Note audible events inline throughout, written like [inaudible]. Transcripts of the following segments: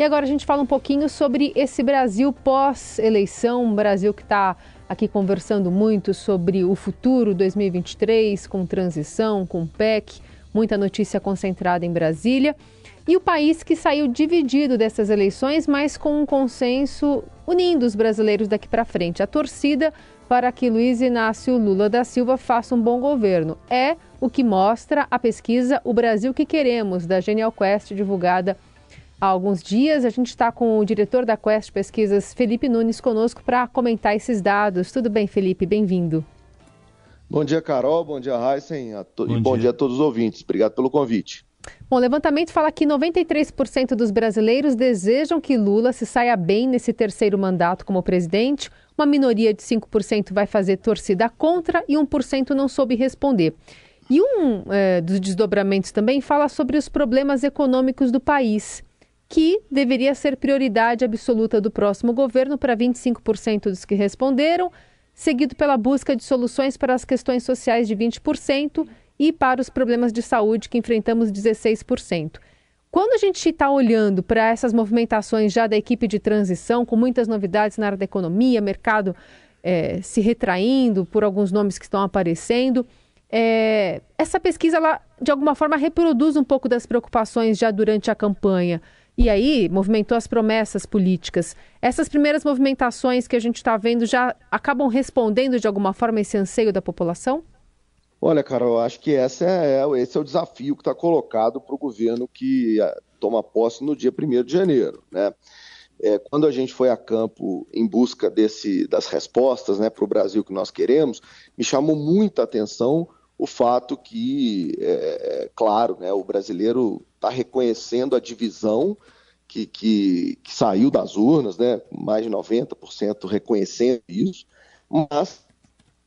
E agora a gente fala um pouquinho sobre esse Brasil pós-eleição, um Brasil que está aqui conversando muito sobre o futuro 2023, com transição, com PEC, muita notícia concentrada em Brasília. E o país que saiu dividido dessas eleições, mas com um consenso unindo os brasileiros daqui para frente. A torcida para que Luiz Inácio Lula da Silva faça um bom governo. É o que mostra a pesquisa O Brasil que Queremos, da Genial Quest, divulgada há alguns dias. A gente está com o diretor da Quest Pesquisas, Felipe Nunes, conosco para comentar esses dados. Tudo bem, Felipe? Bem-vindo. Bom dia, Carol. Bom dia, Heisen. Bom e bom dia. dia a todos os ouvintes. Obrigado pelo convite. Bom, o levantamento fala que 93% dos brasileiros desejam que Lula se saia bem nesse terceiro mandato como presidente. Uma minoria de 5% vai fazer torcida contra e 1% não soube responder. E um é, dos desdobramentos também fala sobre os problemas econômicos do país, que deveria ser prioridade absoluta do próximo governo para 25% dos que responderam, seguido pela busca de soluções para as questões sociais de 20% e para os problemas de saúde que enfrentamos 16%. Quando a gente está olhando para essas movimentações já da equipe de transição, com muitas novidades na área da economia, mercado é, se retraindo por alguns nomes que estão aparecendo, é, essa pesquisa, ela, de alguma forma, reproduz um pouco das preocupações já durante a campanha. E aí, movimentou as promessas políticas. Essas primeiras movimentações que a gente está vendo já acabam respondendo de alguma forma esse anseio da população? Olha, Carol, acho que é, é esse é o desafio que está colocado para o governo que é, toma posse no dia 1 de janeiro. Né? É, quando a gente foi a campo em busca desse, das respostas né, para o Brasil que nós queremos, me chamou muita atenção o fato que, é, é claro, né, o brasileiro está reconhecendo a divisão que, que, que, saiu das urnas, né, mais de 90% reconhecendo isso, mas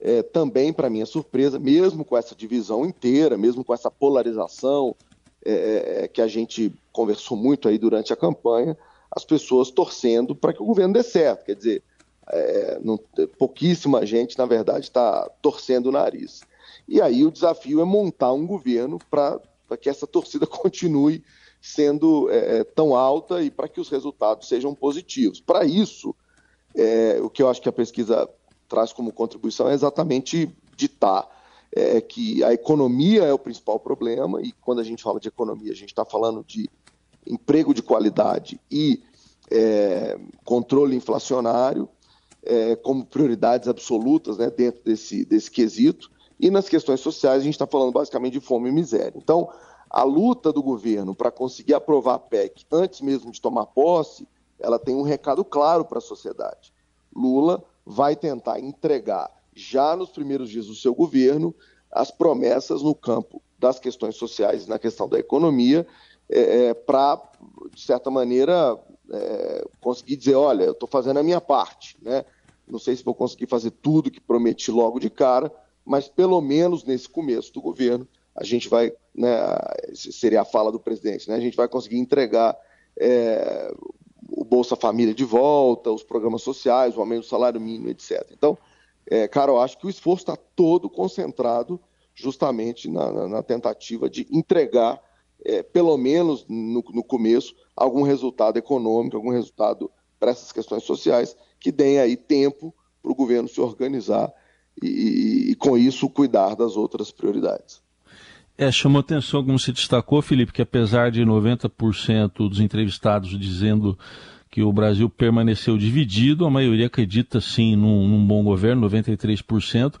é, também, para minha surpresa, mesmo com essa divisão inteira, mesmo com essa polarização é, é, é, que a gente conversou muito aí durante a campanha, as pessoas torcendo para que o governo dê certo. Quer dizer, é, não, pouquíssima gente, na verdade, está torcendo o nariz. E aí o desafio é montar um governo para que essa torcida [laughs] continue sendo é, é, tão alta e para que os resultados sejam positivos. Para isso, é, o que eu acho que a pesquisa traz como contribuição é exatamente ditar é, que a economia é o principal problema, e quando a gente fala de economia, a gente está falando de emprego de qualidade e é, controle inflacionário é, como prioridades absolutas né, dentro desse, desse quesito. E nas questões sociais, a gente está falando basicamente de fome e miséria. Então, a luta do governo para conseguir aprovar a PEC antes mesmo de tomar posse, ela tem um recado claro para a sociedade. Lula vai tentar entregar, já nos primeiros dias do seu governo, as promessas no campo das questões sociais e na questão da economia, é, é para, de certa maneira, é, conseguir dizer: olha, eu estou fazendo a minha parte. Né? Não sei se vou conseguir fazer tudo que prometi logo de cara, mas pelo menos nesse começo do governo, a gente vai, né, seria a fala do presidente, né, a gente vai conseguir entregar é, o Bolsa Família de volta, os programas sociais, o aumento do salário mínimo, etc. Então, é, cara, eu acho que o esforço está todo concentrado justamente na, na, na tentativa de entregar, é, pelo menos no, no, começo, algum resultado econômico, algum resultado para essas questões sociais, que deem aí tempo para o governo se organizar e, e, com isso, cuidar das outras prioridades. É, chamou atenção, como se destacou, Felipe, que apesar de 90% dos entrevistados dizendo que o Brasil permaneceu dividido, a maioria acredita sim num, num bom governo, 93%,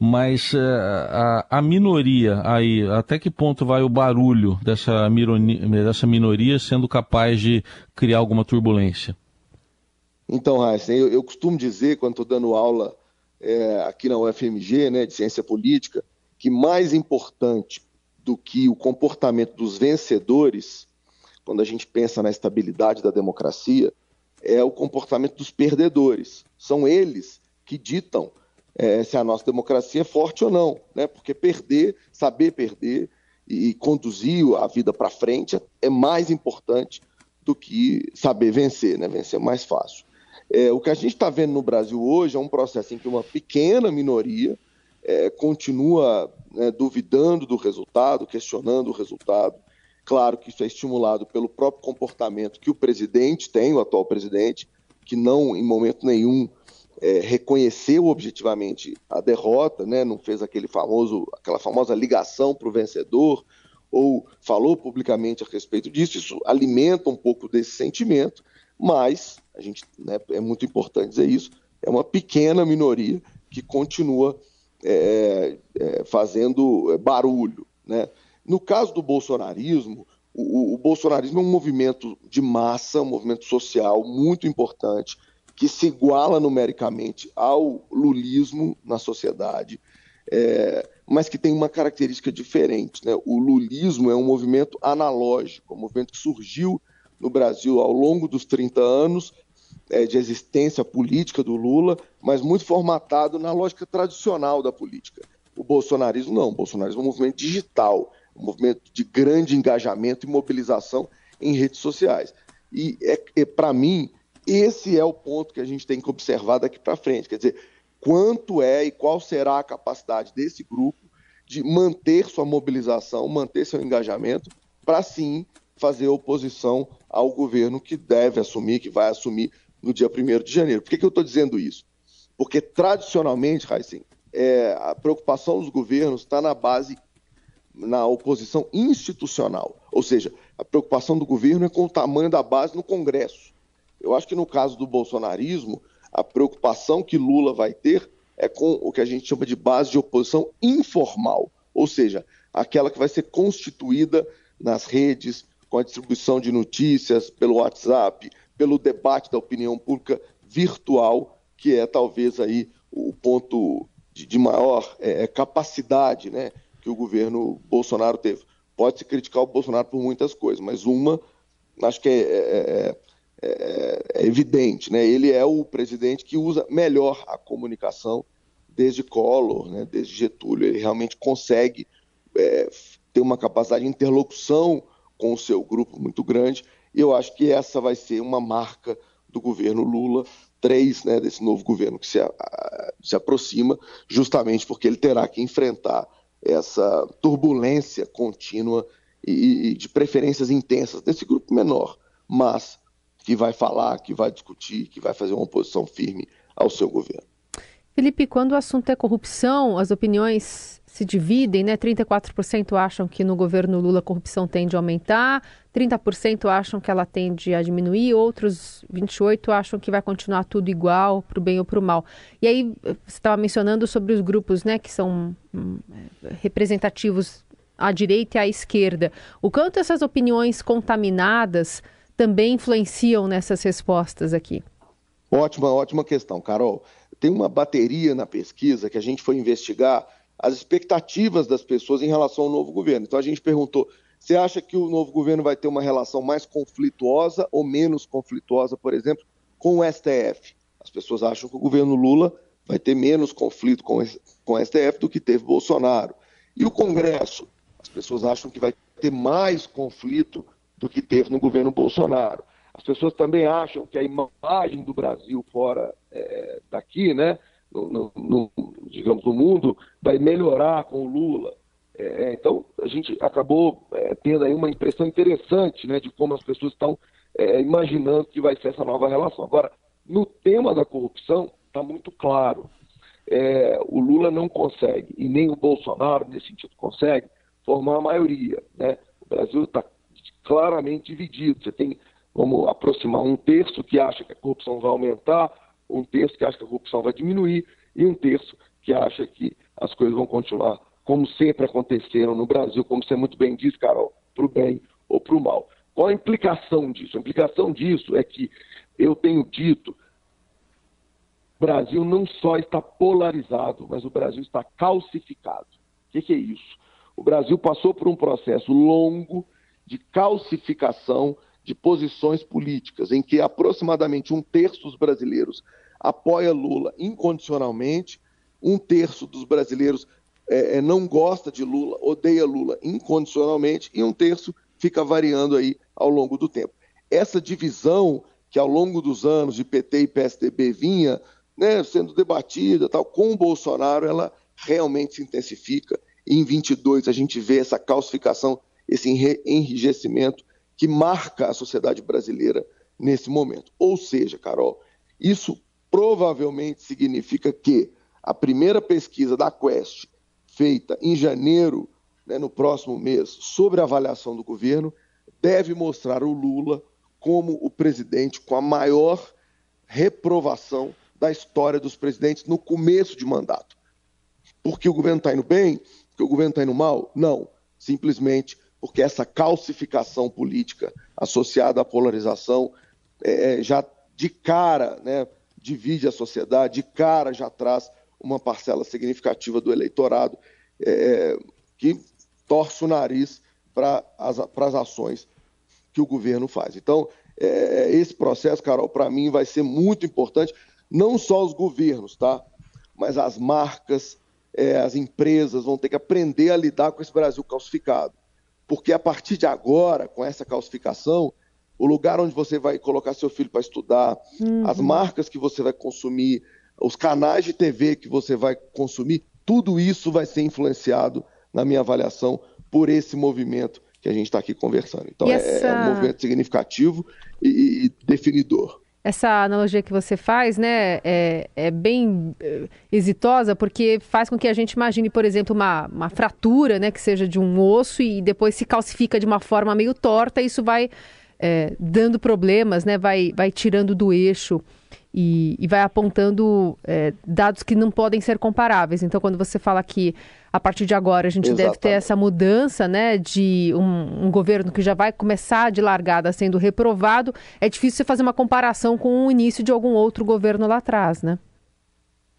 mas uh, a, a, minoria aí, até que ponto vai o barulho dessa, mironia, dessa minoria sendo capaz de criar alguma turbulência? Então, Raíssa, eu, eu costumo dizer, quando estou dando aula é, aqui na UFMG, né, de ciência política, que mais importante do que o comportamento dos vencedores, quando a gente pensa na estabilidade da democracia, é o comportamento dos perdedores. São eles que ditam é, se a nossa democracia é forte ou não, né? Porque perder, saber perder e conduzir a vida para frente é mais importante do que saber vencer, né? Vencer é mais fácil. É, o que a gente está vendo no Brasil hoje é um processo em que uma pequena minoria é, continua né, duvidando do resultado, questionando o resultado, Claro que isso é estimulado pelo próprio comportamento que o presidente tem, o atual presidente, que não, em momento nenhum, é, reconheceu objetivamente a derrota, né? não fez aquele famoso, aquela famosa ligação para o vencedor, ou falou publicamente a respeito disso. Isso alimenta um pouco desse sentimento, mas a gente né, é muito importante dizer isso. É uma pequena minoria que continua é, é, fazendo barulho, né? No caso do bolsonarismo, o, o, bolsonarismo é um movimento de massa, um movimento social muito importante, que se iguala numericamente ao lulismo na sociedade, é, mas que tem uma característica diferente. Né? O lulismo é um movimento analógico, um movimento que surgiu no Brasil ao longo dos 30 anos é, de existência política do Lula, mas muito formatado na lógica tradicional da política. O bolsonarismo não, o bolsonarismo é um movimento digital, um movimento de grande engajamento e mobilização em redes sociais. E, é, é para mim, esse é o ponto que a gente tem que observar daqui para frente. Quer dizer, quanto é e qual será a capacidade desse grupo de manter sua mobilização, manter seu engajamento, para sim fazer oposição ao governo que deve assumir, que vai assumir no dia 1 de janeiro. Por que, que eu estou dizendo isso? Porque, tradicionalmente, Raíssen, é, a preocupação dos governos está na base na oposição institucional. Ou seja, a preocupação do governo é com o tamanho da base no Congresso. Eu acho que no caso do bolsonarismo, a preocupação que Lula vai ter é com o que a gente chama de base de oposição informal, ou seja, aquela que vai ser constituída nas redes, com a distribuição de notícias pelo WhatsApp, pelo debate da opinião pública virtual, que é talvez aí o ponto de, de maior é, capacidade, né, que o governo Bolsonaro teve. Pode-se criticar o Bolsonaro por muitas coisas, mas uma acho que é, é, é, é, evidente. Né? Ele é o presidente que usa melhor a comunicação desde Collor, né? desde Getúlio. Ele realmente consegue ter uma capacidade de interlocução com o seu grupo muito grande. E eu acho que essa vai ser uma marca do governo Lula, três né, desse novo governo que se, a, se aproxima, justamente porque ele terá que enfrentar essa turbulência contínua e, e de preferências intensas desse grupo menor, mas que vai falar, que vai discutir, que vai fazer uma oposição firme ao seu governo. Felipe, quando o assunto é corrupção, as opiniões se dividem, né? 34% acham que no governo Lula a corrupção tende a aumentar, 30% acham que ela tende a diminuir, outros 28% acham que vai continuar tudo igual, para o bem ou para o mal. E aí, você estava mencionando sobre os grupos, né, que são hum, representativos à direita e à esquerda. O quanto essas opiniões contaminadas também influenciam nessas respostas aqui? Ótima, ótima questão, Carol. Tem uma bateria na pesquisa que a gente foi investigar as expectativas das pessoas em relação ao novo governo. Então a gente perguntou: você acha que o novo governo vai ter uma relação mais conflituosa ou menos conflituosa, por exemplo, com o STF? As pessoas acham que o governo Lula vai ter menos conflito com, com o STF do que teve Bolsonaro. E o Congresso? As pessoas acham que vai ter mais conflito do que teve no governo Bolsonaro. As pessoas também acham que a imagem do Brasil fora é, daqui, né, no, no, digamos, no mundo, vai melhorar com o Lula. É, então, a gente acabou é, tendo aí uma impressão interessante né, de como as pessoas estão é, imaginando que vai ser essa nova relação. Agora, no tema da corrupção, está muito claro. É, o Lula não consegue, e nem o Bolsonaro, nesse sentido, consegue formar a maioria. Né? O Brasil está claramente dividido. Você tem como aproximar um terço que acha que a corrupção vai aumentar, um terço que acha que a corrupção vai diminuir e um terço que acha que as coisas vão continuar como sempre aconteceram no Brasil, como você muito bem disse, Carol, para o bem ou para o mal. Qual a implicação disso? A implicação disso é que eu tenho dito, o Brasil não só está polarizado, mas o Brasil está calcificado. O que, que é isso? O Brasil passou por um processo longo de calcificação de posições políticas, em que aproximadamente um terço dos brasileiros apoia Lula incondicionalmente, um terço dos brasileiros é, é, não gosta de Lula, odeia Lula incondicionalmente, e um terço fica variando aí ao longo do tempo. Essa divisão que ao longo dos anos de PT e PSDB vinha né, sendo debatida tal, com o Bolsonaro, ela realmente se intensifica. Em 22 a gente vê essa calcificação esse enrijecimento que marca a sociedade brasileira nesse momento. Ou seja, Carol, isso provavelmente significa que a primeira pesquisa da Quest, feita em janeiro, né, no próximo mês, sobre a avaliação do governo, deve mostrar o Lula como o presidente com a maior reprovação da história dos presidentes no começo de mandato. Porque o governo está indo bem? Porque o governo está indo mal? Não. Simplesmente porque essa calcificação política associada à polarização é, é, já de cara né, divide a sociedade, de cara já traz uma parcela significativa do eleitorado é, que torce o nariz para as, ações que o governo faz. Então, é, esse processo, Carol, para mim vai ser muito importante, não só os governos, tá? Mas as marcas, é, as empresas vão ter que aprender a lidar com esse Brasil calcificado. Porque a partir de agora, com essa calcificação, o lugar onde você vai colocar seu filho para estudar, uhum. as marcas que você vai consumir, os canais de TV que você vai consumir, tudo isso vai ser influenciado, na minha avaliação, por esse movimento que a gente está aqui conversando. Então, essa... é, é, um movimento significativo e, e, definidor. Essa analogia que você faz, né, é, é bem é, exitosa, porque faz com que a gente imagine, por exemplo, uma, uma fratura, né, que seja de um osso e depois se calcifica de uma forma meio torta, e isso vai é, dando problemas, né, vai, vai tirando do eixo e, e vai apontando é, dados que não podem ser comparáveis. Então, quando você fala que a partir de agora a gente Exatamente. deve ter essa mudança, né, de um, um, governo que já vai começar de largada sendo reprovado, é difícil você fazer uma comparação com o início de algum outro governo lá atrás, né?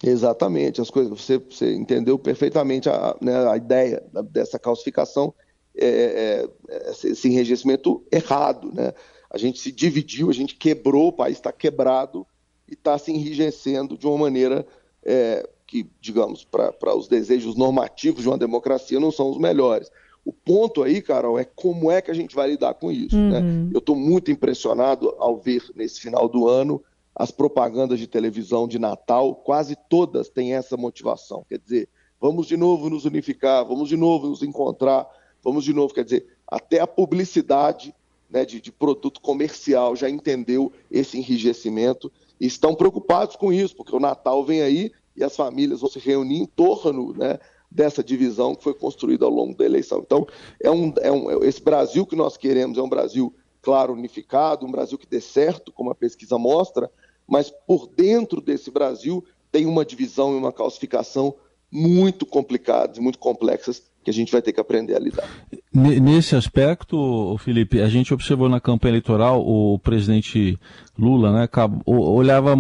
Exatamente, as coisas você, você entendeu perfeitamente a, né, a ideia dessa calcificação, é, é, é, esse enrijecimento errado, né? A gente se dividiu, a gente quebrou, o país está quebrado e está se enrijecendo de uma maneira é, que, digamos, para os desejos normativos de uma democracia não são os melhores. O ponto aí, Carol, é como é que a gente vai lidar com isso. Né? Uhum. Né? Eu estou muito impressionado ao ver nesse final do ano as propagandas de televisão de Natal, quase todas têm essa motivação. Quer dizer, vamos de novo nos unificar, vamos de novo nos encontrar, vamos de novo. Quer dizer, até a publicidade né, de, de produto comercial já entendeu esse enrijecimento e estão preocupados com isso, porque o Natal vem aí e as famílias vão se reunir em torno né, dessa divisão que foi construída ao longo da eleição. Então, é um, é um, esse Brasil que nós queremos é um Brasil, claro, unificado, um Brasil que dê certo, como a pesquisa mostra, mas por dentro desse Brasil tem uma divisão e uma calcificação muito complicadas e muito complexas que a gente vai ter que aprender a lidar. Nesse aspecto, Felipe, a gente observou na campanha eleitoral o presidente Lula, né, olhava,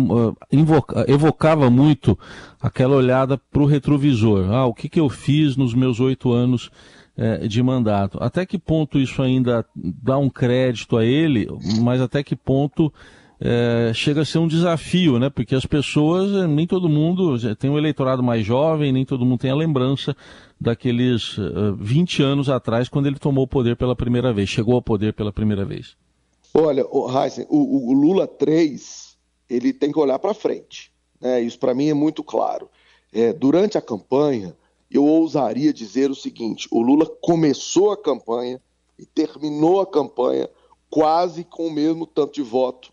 invoca, evocava muito aquela olhada para o retrovisor. Ah, o que, que eu fiz nos meus oito anos é, de mandato? Até que ponto isso ainda dá um crédito a ele, mas até que ponto é, chega a ser um desafio, né? Porque as pessoas, nem todo mundo tem um eleitorado mais jovem, nem todo mundo tem a lembrança daqueles uh, 20 anos atrás, quando ele tomou o poder pela primeira vez, chegou ao poder pela primeira vez. Olha, o, Heisen, o, o Lula 3, ele tem que olhar para frente. Né? Isso para mim é muito claro. É, durante a campanha, eu ousaria dizer o seguinte: o Lula começou a campanha e terminou a campanha quase com o mesmo tanto de voto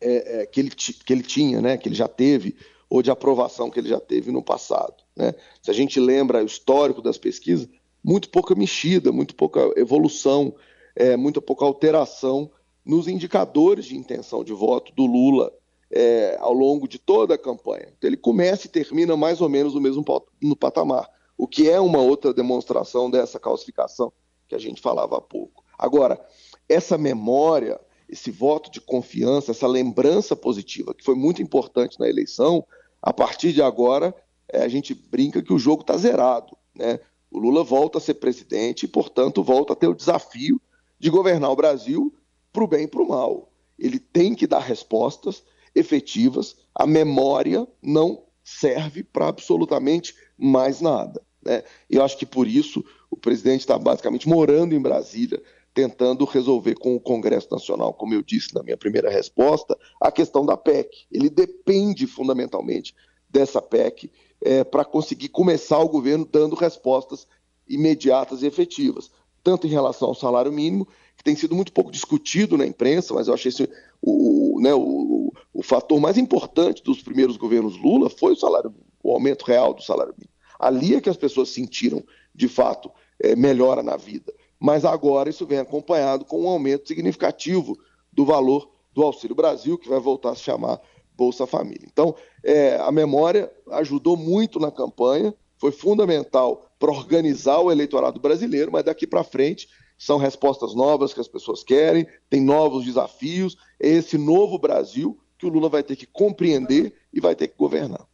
é, é, que, ele, que ele tinha, né, que ele já teve, ou de aprovação que ele já teve no passado. Né? Se a gente lembra o histórico das pesquisas, muito pouca mexida, muito pouca evolução, é, muito pouca alteração nos indicadores de intenção de voto do Lula é, ao longo de toda a campanha. Então, ele começa e termina mais ou menos no mesmo no patamar, o que é uma outra demonstração dessa calcificação que a gente falava há pouco. Agora, essa memória esse voto de confiança, essa lembrança positiva, que foi muito importante na eleição, a partir de agora é, a gente brinca que o jogo está zerado. Né? O Lula volta a ser presidente e, portanto, volta a ter o desafio de governar o Brasil para o bem e para o mal. Ele tem que dar respostas efetivas, a memória não serve para absolutamente mais nada. Né? Eu acho que por isso o presidente está basicamente morando em Brasília, tentando resolver com o Congresso Nacional, como eu disse na minha primeira resposta, a questão da PEC. Ele depende fundamentalmente dessa PEC é, para conseguir começar o governo dando respostas imediatas e efetivas. tanto em relação ao salário mínimo, que tem sido muito pouco discutido na imprensa, mas eu achei esse, o, né, o, o fator mais importante dos primeiros governos Lula foi o salário, o aumento real do salário mínimo. Ali é que as pessoas sentiram, de fato, é, melhora na vida. Mas agora isso vem acompanhado com um aumento significativo do valor do Auxílio Brasil, que vai voltar a se chamar Bolsa Família. Então, é, a memória ajudou muito na campanha, foi fundamental para organizar o eleitorado brasileiro, mas daqui para frente são respostas novas que as pessoas querem, tem novos desafios, é esse novo Brasil que o Lula vai ter que compreender e vai ter que governar.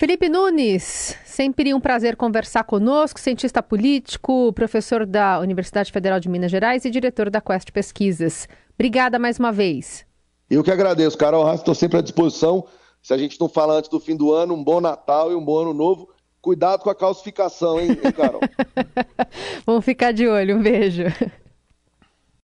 Felipe Nunes, sempre um prazer conversar conosco, cientista político, professor da Universidade Federal de Minas Gerais e diretor da Quest Pesquisas. Obrigada mais uma vez. Eu que agradeço, Carol estou sempre à disposição. Se a gente não fala antes do fim do ano, um bom Natal e um bom ano novo. Cuidado com a calcificação, hein Carol? [laughs] Vamos ficar de olho. Um beijo.